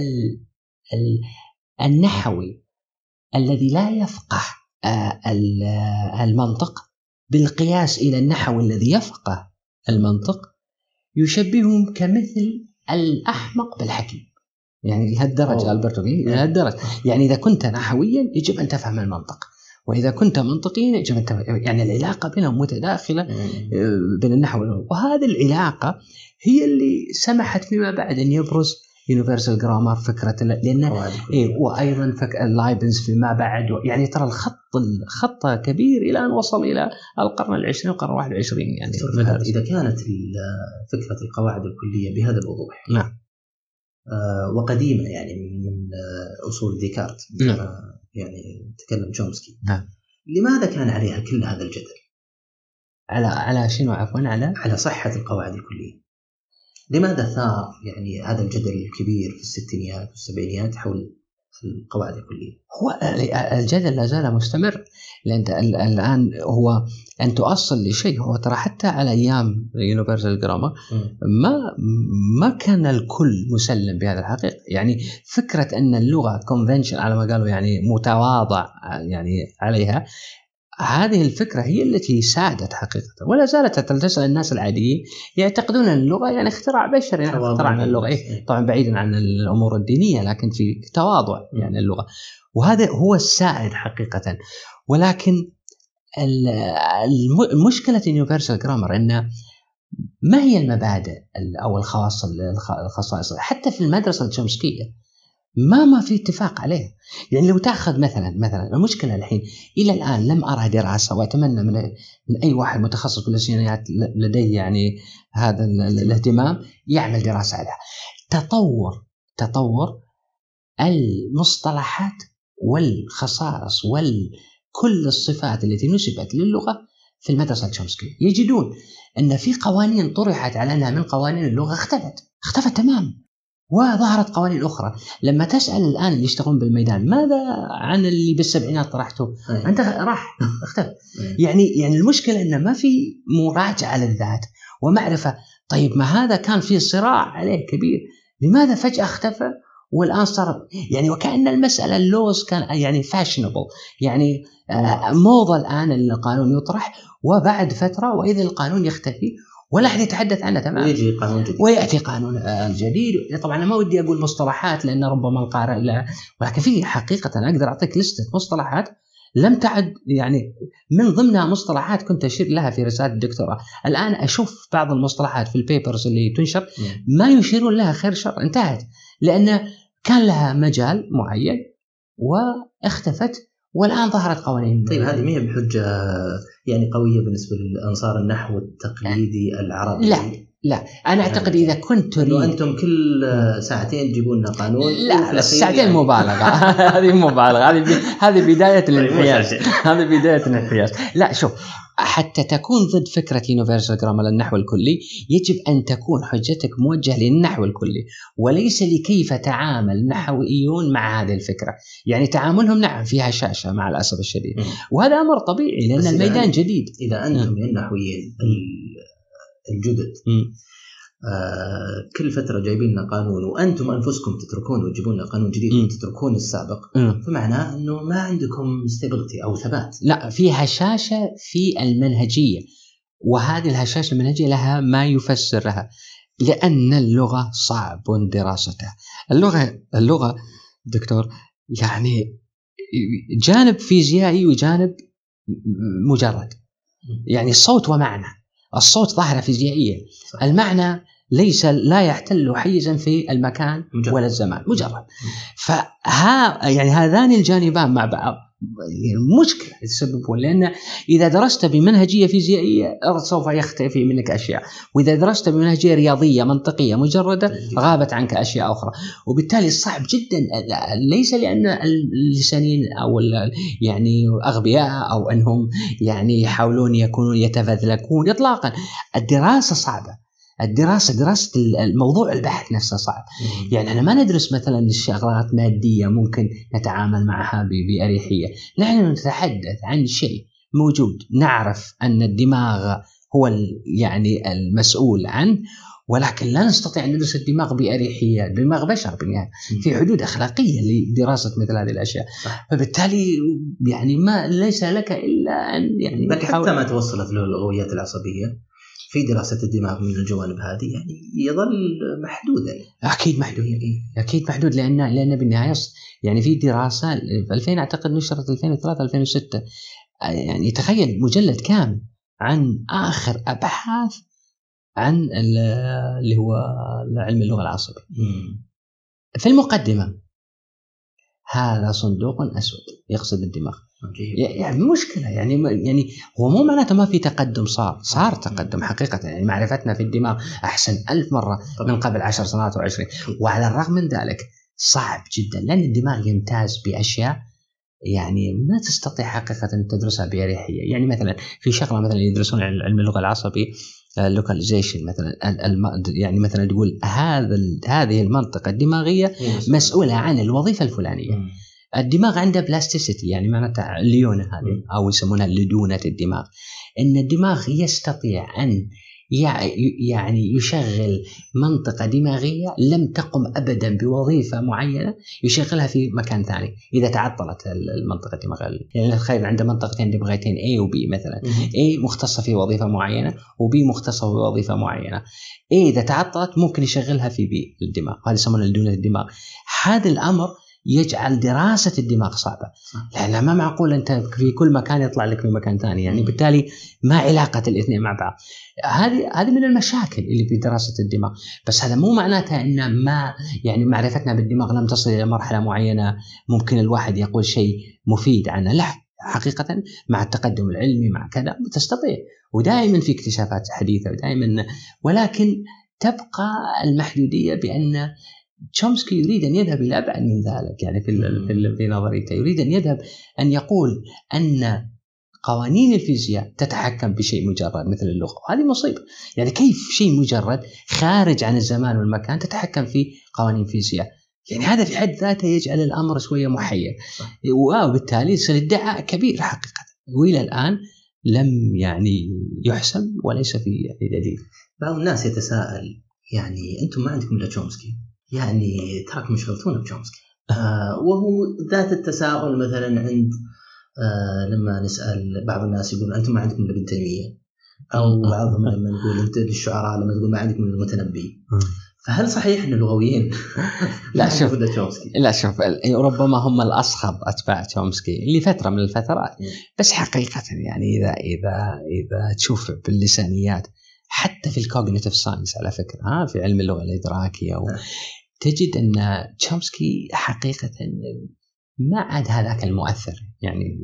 النحوي الذي لا يفقه. المنطق بالقياس إلى النحو الذي يفقه المنطق يشبههم كمثل الأحمق بالحكيم. يعني لهالدرجة. ألبرتو لهالدرجة. يعني إذا كنت نحويا يجب أن تفهم المنطق وإذا كنت منطقيا يجب أن تفهم يعني العلاقة بينهم متداخلة آه، بين النحو وهذه العلاقة هي اللي سمحت فيما بعد أن يبرز universal grammar فكرة لأن إيه وأيضا فك لايبنز فيما بعد يعني ترى الخط الخط كبير إلى أن وصل إلى القرن العشرين والقرن الواحد والعشرين يعني إذا كانت فكرة القواعد الكلية بهذا الوضوح. نعم. آه وقديمة يعني من أصول ديكارت. نعم. يعني تكلم تشومسكي نعم. لماذا كان عليها كل هذا الجدل؟ على على شنو؟ عفوا على؟ على صحة القواعد الكلية. لماذا ثار يعني هذا الجدل الكبير في الستينيات والسبعينيات حول القواعد الكلية؟ هو الجدل لا زال مستمر لأن الآن هو أن تؤصل لشيء هو ترى حتى على أيام universal grammar ما ما كان الكل مسلم بهذا الحقيقة يعني فكرة أن اللغة convention على ما قالوا يعني متواضع يعني عليها هذه الفكرة هي التي ساعدت حقيقة. ولا زالت تسأل الناس العاديين يعتقدون ان اللغة يعني اختراع بشري يعني اخترعنا اللغة. إيه؟ طبعا بعيدا عن الأمور الدينية لكن في تواضع يعني اللغة. وهذا هو السائد حقيقة. ولكن المشكلة يونيفرسال جرامر انه ما هي المبادئ أو الخواص الخصائص؟ حتى في المدرسة الشمسكية. ما ما في اتفاق عليه. يعني لو تأخذ مثلا مثلا المشكلة الحين إلى الآن لم أرى دراسة وأتمنى من من أي واحد متخصص بالاسينيات لديه يعني هذا الاهتمام يعمل دراسة عليها. تطور تطور المصطلحات والخصائص وكل الصفات التي نسبت للغة في المدرسة الشومسكيه يجدون أن في قوانين طرحت على أنها من قوانين اللغة اختفت اختفت تماما. وظهرت قوانين أخرى. لما تسأل الآن اللي يشتغلون بالميدان ماذا عن اللي بالسبعينات طرحته؟ أيه. أنت راح اختفى أيه. يعني يعني المشكلة إنه ما في مراجعة للذات ومعرفة. طيب ما هذا كان في صراع عليه كبير لماذا فجأة اختفى والآن صار؟ يعني وكأن المسألة اللوز كان يعني فاشنبل يعني آه، موضة الآن القانون يطرح وبعد فترة وإذا القانون يختفي ولا أحد يتحدث عنه تماما. ويجي قانون جديد. ويأتي قانون آه، جديد. طبعا أنا ما ودي أقول مصطلحات لأن ربما القارئ لا. ولكن في حقيقة أقدر أعطيك لستة مصطلحات لم تعد يعني من ضمنها مصطلحات كنت أشير لها في رسالة الدكتوراه، الآن أشوف بعض المصطلحات في البيبرز اللي تنشر ما يشيرون لها خير شر. انتهت. لأن كان لها مجال معين واختفت والآن ظهرت قوانين. طيب هذه ما هي بحجة يعني قوية بالنسبة لانصار النحو التقليدي العربي؟ لا لا. أنا أعتقد إذا كنت تريد أنتم كل ساعتين تجيبون لنا قانون لا الساعتين يعني. مبالغة. هذه مبالغة. هذه هذه بداية طيب، الانحياز هذه بداية الانحياز لا شوف حتى تكون ضد فكرة يونيفرسال جرامر النحو الكلي يجب أن تكون حجتك موجهة للنحو الكلي وليس لكيف تعامل النحويون مع هذه الفكرة. يعني تعاملهم نعم فيها شاشة مع الأسف الشديد. وهذا أمر طبيعي لأن الميدان جديد. إذا أنتم النحويين الجدد آه كل فترة جايبين لنا قانون وأنتم أنفسكم تتركون وتجيبون لنا قانون جديد وتتركون السابق. م. فمعناه إنه ما عندكم ستيبلتي أو ثبات. لا في هشاشة في المنهجية وهذه الهشاشة المنهجية لها ما يفسرها لأن اللغة صعب دراستها. اللغة اللغة دكتور يعني جانب فيزيائي وجانب مجرد. يعني صوت ومعنى. الصوت ظاهرة فيزيائية. المعنى ليس لا يحتل حيزا في المكان مجرد. ولا الزمان. مجرد. فها يعني هذان الجانبان مع بعض. مشكلة تسبب لأن إذا درست بمنهجية فيزيائية سوف يختفي منك أشياء. وإذا درست بمنهجية رياضية منطقية مجردة غابت عنك أشياء أخرى. وبالتالي صعب جدا. ليس لأن اللسانيين أو يعني أغبياء أو أنهم يعني يحاولون يكونون يتفذلكون إطلاقا. الدراسة صعبة. الدراسة دراسة الموضوع البحث نفسه صعب. يعني أنا ما ندرس مثلا الشغلات مادية ممكن نتعامل معها بأريحية. نحن نتحدث عن شيء موجود نعرف أن الدماغ هو يعني المسؤول عنه ولكن لا نستطيع أن ندرس الدماغ بأريحية، دماغ بشر بالنهاية، في حدود أخلاقية لدراسة مثل هذه الأشياء، فبالتالي يعني ما ليس لك إلا أن يعني بل حتى ما توصلت له اللغويات العصبية في دراسة الدماغ من الجوانب هذه يعني يظل محدودا أكيد محدود. أكيد محدود لأن لأن بالنهاية يعني في دراسة في 2000 أعتقد نشرت 2003 2006 يعني تخيل مجلد كامل عن آخر أبحاث عن اللي هو علم اللغة العصبي في المقدمة هذا صندوق أسود يقصد الدماغ. يعني مشكلة يعني يعني هو مو معناته ما في تقدم صار صار تقدم حقيقة يعني معرفتنا في الدماغ أحسن ألف مرة من قبل عشر سنوات أو عشرين. وعلى الرغم من ذلك صعب جدا لأن الدماغ يمتاز بأشياء يعني ما تستطيع حقيقة أن تدرسها بأريحية. يعني مثلا في شغلة مثلا يدرسون علم اللغة العصبي ال localization مثلا يعني مثلا تقول هذا هذه المنطقة الدماغية مسؤولة عن الوظيفة الفلانية. الدماغ عنده plasticity يعني معناتها الليونة هذه أو يسمونها لدونه الدماغ. إن الدماغ يستطيع أن يعني يشغل منطقة دماغية لم تقم أبدا بوظيفة معينة يشغلها في مكان ثاني. إذا تعطلت المنطقة الدماغية يعني تخيل عنده منطقتين دماغيتين A و B مثلا. A مختصة في وظيفة معينة و B مختصة في وظيفة معينة. A إذا تعطلت ممكن يشغلها في B الدماغ. وهذا يسمونه لدونة الدماغ. هذا الأمر يجعل دراسة الدماغ صعبة. لأن ما معقول أنت في كل مكان يطلع لك في مكان ثاني. يعني بالتالي ما علاقة الاثنين مع بعض. هذه هذه من المشاكل اللي في دراسة الدماغ. بس هذا مو معناته أن ما يعني معرفتنا بالدماغ لم تصل إلى مرحلة معينة ممكن الواحد يقول شيء مفيد عنه لا حقيقة مع التقدم العلمي مع كذا تستطيع. ودائما في اكتشافات حديثة ودائما. ولكن تبقى المحدودية بأن تشومسكي يريد أن يذهب إلى أبعد من ذلك يعني في في, في نظريته يريد أن يذهب أن يقول أن قوانين الفيزياء تتحكم بشيء مجرد مثل اللغة. وهذه مصيبة. يعني كيف شيء مجرد خارج عن الزمان والمكان تتحكم في قوانين الفيزياء يعني هذا في حد ذاته يجعل الأمر شوية محير. وبالتالي يصير ادعاء كبير حقيقة. وإلى الآن لم يعني يحسم وليس في دليل. بعض الناس يتساءل يعني أنتم ما عندكم إلا تشومسكي. يعني تراكم مشغلتونا بشومسكي آه وهو ذات التساؤل مثلا عند آه لما نسأل بعض الناس يقول أنتم ما عندكم إلا ابن تيميه أو بعضهم لما نقول أنت الشعراء لما تقول ما عندكم إلا المتنبي. فهل صحيح إن اللغويين لا شوف لا شوف ربما هم الأصخب أتباع تشومسكي لفترة من الفترات. بس حقيقة يعني إذا إذا إذا تشوف باللسانيات حتى في ال cognitive science على فكرة ها في علم اللغة الإدراكية و... تجد أن تشومسكي حقيقة ما عاد هذاك المؤثر يعني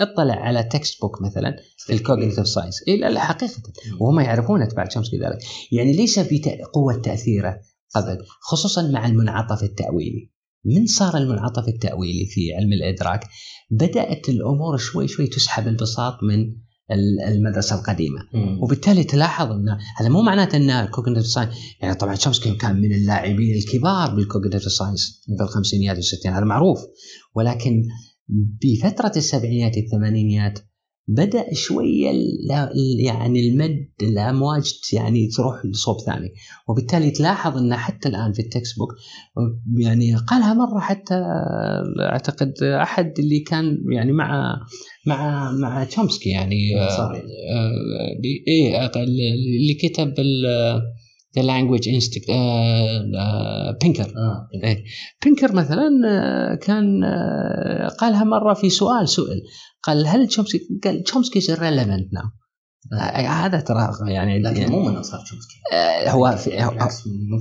اطلع على textbook مثلا في ال cognitive science اي لا حقيقة. وهم يعرفون أتباع تشومسكي ذلك. يعني ليس بقوة تأثيره ابدا خصوصا مع المنعطف التأويلي. من صار المنعطف التأويلي في علم الإدراك؟ بدأت الأمور شوي شوي تسحب البساط من المدرسة القديمة. مم. وبالتالي تلاحظ إن هذا مو معناته إن ال cognitive science يعني طبعا تشومسكي كان من اللاعبين الكبار بال cognitive science في الخمسينيات والستينات هذا معروف. ولكن بفترة السبعينيات الثمانينيات بدأ شوية يعني المد الأمواج يعني تروح لصوب ثاني. وبالتالي تلاحظ إن حتى الآن في ال textbook يعني قالها مرة حتى أعتقد أحد اللي كان يعني مع مع مع تشومسكي يعني آه، آه، إيه اللي كتب The Language Instinct بينكر بينكر مثلا آه، كان قالها مرة في سؤال سئل. قال هل تشومسكي قال تشومسكي is relevant now هذا ترى يعني. لكن يعني مو من أنصار تشومسكي. آه هو في من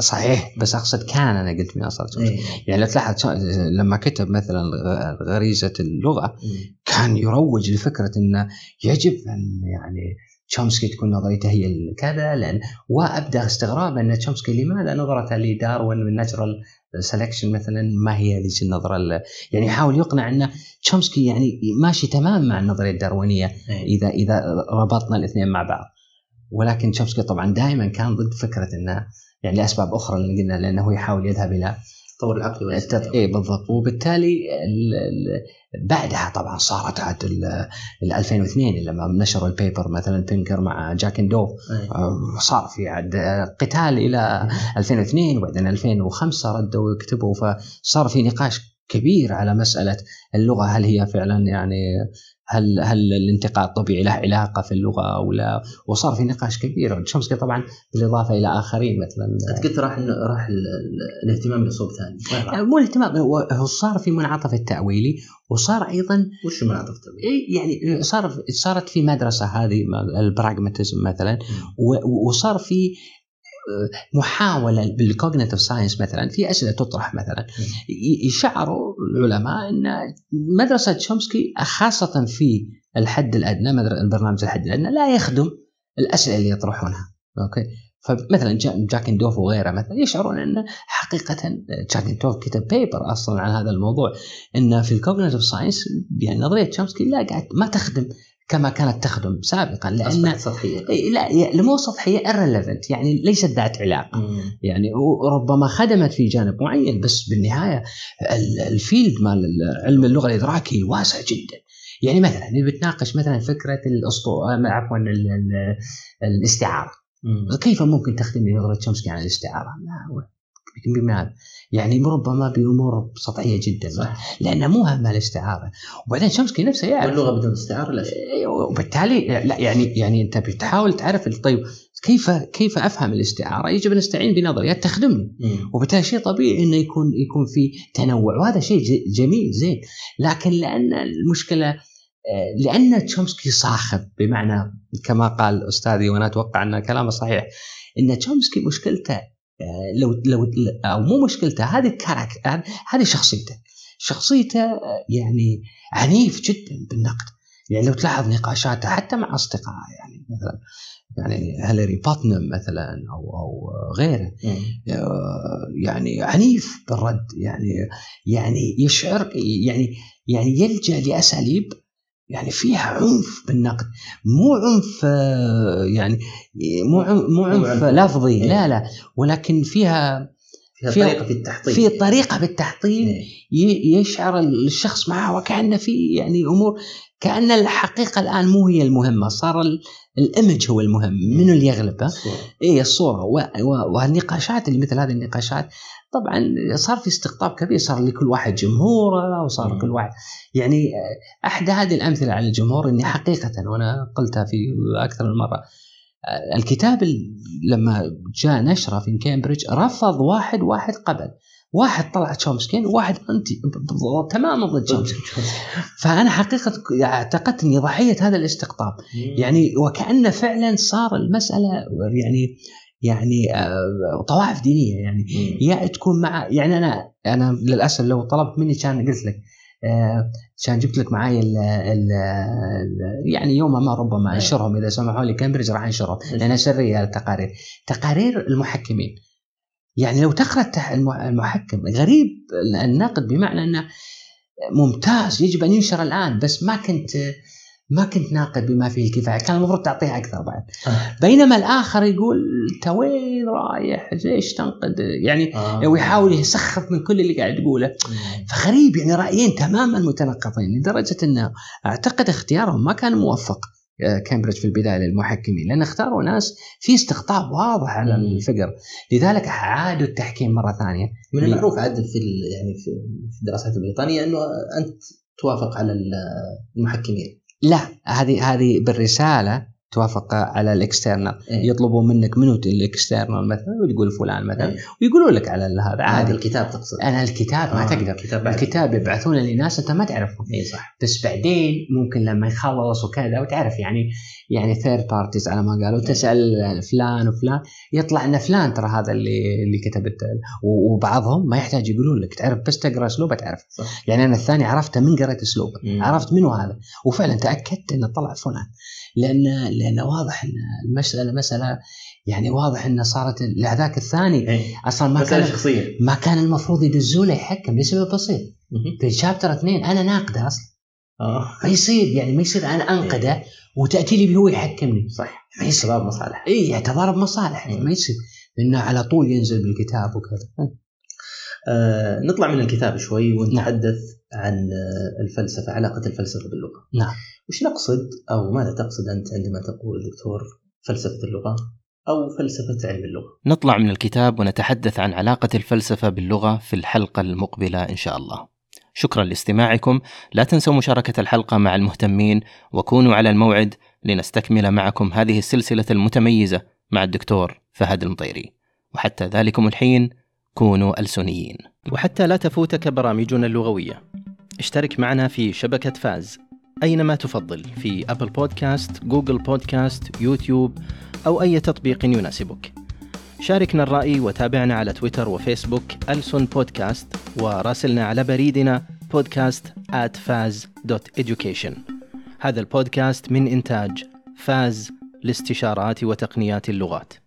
صحيح بس أقصد كان أنا قلت من تشومسكي إيه. يعني لو تلاحظ لما كتب مثلا غريزة اللغة كان يروج لفكرة إنه يجب أن يعني تشومسكي تكون نظريته هي كذا لأن وأبدأ استغراب أن تشومسكي لماذا نظرته لداروين من ناتشرال سelection مثلا ما هي ذيك النظرة يعني يحاول يقنع ان تشومسكي يعني ماشي تمام مع النظرية الداروينية إيه. إذا إذا ربطنا الاثنين مع بعض ولكن تشومسكي طبعا دائما كان ضد فكرة إنه يعني لأسباب أخرى اللي قلنا لأنه يحاول يذهب إلى التطور العقلي اي بالضبط. وبالتالي ال ال بعدها طبعا صارت عاد ال 2002 لما نشروا ال paper مثلا بينكر مع جاكندوف صار في عاد قتال إلى 2002 وبعدين 2005 ردوا وكتبوا فصار في نقاش كبير على مسألة اللغة هل هي فعلا يعني هل هل الانتقاء الطبيعي له علاقة في اللغة أو لا؟ وصار في نقاش كبير. تشومسكي طبعا بالإضافة إلى آخرين مثلا. أنت قلت راح راح الاهتمام لصوب ثاني. مو الاهتمام هو صار في منعطف التأويلي وصار أيضا وش المنعطف التأويلي؟ يعني صار صارت في مدرسة هذه البراغماتيزم مثلا وصار في محاولة بال cognitive science مثلا في اسئله تطرح مثلا. يشعروا العلماء إن مدرسة تشومسكي خاصة في الحد الأدنى البرنامج الحد الأدنى لا يخدم الأسئلة اللي يطرحونها. أوكي؟ فمثلا جاكندوف وغيره مثلا يشعرون إن حقيقه جاكندوف كتب paper أصلا عن هذا الموضوع. إن في ال cognitive science يعني نظرية تشومسكي لا قاعد ما تخدم كما كانت تخدم سابقا لأن سطحيه لا مو سطحيه irrelevant يعني ليست ذات علاقة مم. يعني ربما خدمت في جانب معين بس بالنهاية الفيلد مال علم اللغة الإدراكي واسع جدا يعني مثلا بتناقش مثلا فكرة الاسطوره عفوا الاستعارة مم. كيف ممكن تخدم نظره شمسكي عن الاستعارة؟ لا بماذا؟ يعني ربما بأمور سطحية جدا صح. لانها مو همها الاستعاره وبعدين شمسكي نفسه يعرف اللغة بدون استعارة لا شيء أيوة، وبالتالي لا يعني يعني أنت بتحاول تعرف طيب كيف كيف أفهم الاستعارة؟ يجب أن استعين بنظريات تخدمني وبالتالي شيء طبيعي إنه يكون يكون في تنوع وهذا شيء جميل زين لكن لأن المشكلة آه، لأن تشومسكي صاخب بمعنى كما قال أستاذي وأنا أتوقع أن كلامه صحيح إن تشومسكي مشكلته لو لو أو مو مشكلته هذه الكاركتر هذه شخصيته. شخصيته يعني عنيف جدا بالنقد. يعني لو تلاحظ نقاشاته حتى مع أصدقائه يعني مثلا يعني هيلاري باتنم مثلا أو أو غيره يعني عنيف بالرد. يعني يعني يشعر يعني يعني يلجأ لأساليب يعني فيها عنف بالنقد مو عنف آه، يعني مو عنف مو عنف لفظي إيه. لا لا ولكن فيها فيها طريقة في التحطيم. في طريقة في التحطيم إيه. يشعر الشخص معه وكأن في يعني أمور كأن الحقيقة الآن مو هي المهمة صار الإيمج هو المهم منو اللي يغلب اي الصورة. والنقاشات اللي مثل هذه النقاشات طبعا صار في استقطاب كبير صار لكل واحد جمهوره وصار كل واحد. يعني احدى هذه الأمثلة على الجمهور إني حقيقة وأنا قلتها في أكثر من مرة. الكتاب لما جاء نشره في كامبريدج رفض واحد واحد قبل. واحد طلع تشومسكي وواحد انتي تماما ضد تشومسكي فأنا حقيقة اعتقدت إني ضحية هذا الاستقطاب. يعني وكانه فعلا صار المسألة يعني يعني آه، طوائف دينية يعني. يا تكون مع يعني أنا أنا للأسف لو طلبت مني كان قلت لك آه، كان جبت لك معي ال ال يعني يوم ما ربما انشرهم إذا سمحوا لي كامبريدج راح انشرهم لانها سريه التقارير. تقارير المحكمين. يعني لو تقرأ المحكم غريب النقد بمعنى أنه ممتاز يجب أن ينشر الآن بس ما كنت ما كنت ناقد بما فيه الكفاية كان المفروض تعطيها أكثر بعد. آه. بينما الآخر يقول أنت وين رايح؟ ليش تنقد؟ يعني آه. ويحاول يسخف من كل اللي قاعد تقوله فغريب يعني رأيين تماما متناقضين لدرجة انه أعتقد اختيارهم ما كان موفق آه، كامبريدج في البداية للمحكمين لأن اختاروا ناس في استقطاب واضح على الفقر. لذلك عادوا التحكيم مرة ثانية. من المعروف عاد في يعني في الدراسات البريطانية أنه أنت توافق على المحكمين. لا هذه هذه بالرسالة توافق على ال external. إيه؟ يطلبوا منك منو ال external مثلا وتقول فلان مثلا إيه؟ ويقولوا لك على هذا عادي. الكتاب تقصد. أنا الكتاب آه ما تقدر. الكتاب, الكتاب يبعثون لناس انت ما تعرفهم. اي صح. بس بعدين ممكن لما يخلص وكذا وتعرف يعني يعني third parties على ما قالوا إيه. تسأل فلان وفلان يطلع إن فلان ترى هذا اللي اللي كتب وبعضهم ما يحتاج يقولون لك تعرف بس تقرأ أسلوبه تعرف. صح. يعني أنا الثاني عرفته من قريت أسلوبه. عرفت منو هذا؟ وفعلا تأكدت إنه طلع فلان. لأن لأن واضح إن المسألة مساله يعني واضح إن صارت لهذاك الثاني إيه. أصلا ما كان شخصية. ما كان المفروض يدزوا له يحكم لسبب بسيط. في chapter اثنين أنا ناقده أصلا. آه. ما يصير يعني ما يصير أنا أنقده إيه. وتأتي لي هو يحكمني. صح. ما يصير. تضارب مصالح. اي تضارب مصالح ما يصير. انه على طول ينزل بالكتاب وكذا. آه نطلع من الكتاب شوي ونتحدث نعم. عن الفلسفة علاقة الفلسفة باللغة. نعم. وش نقصد أو ماذا تقصد أنت عندما تقول دكتور فلسفة اللغة أو فلسفة علم اللغة؟ نطلع من الكتاب ونتحدث عن علاقة الفلسفة باللغة في الحلقة المقبلة إن شاء الله. شكرا لاستماعكم. لا تنسوا مشاركة الحلقة مع المهتمين وكونوا على الموعد لنستكمل معكم هذه السلسلة المتميزة مع الدكتور فهد المطيري. وحتى ذلكم الحين كونوا ألسنيين. وحتى لا تفوتك برامجنا اللغوية اشترك معنا في شبكة فاز. أينما تفضل في أبل بودكاست، جوجل بودكاست، يوتيوب أو أي تطبيق يناسبك. شاركنا الرأي وتابعنا على تويتر وفيسبوك ألسن بودكاست وراسلنا على بريدنا بودكاست at faz.education هذا البودكاست من إنتاج فاز لاستشارات وتقنيات اللغات.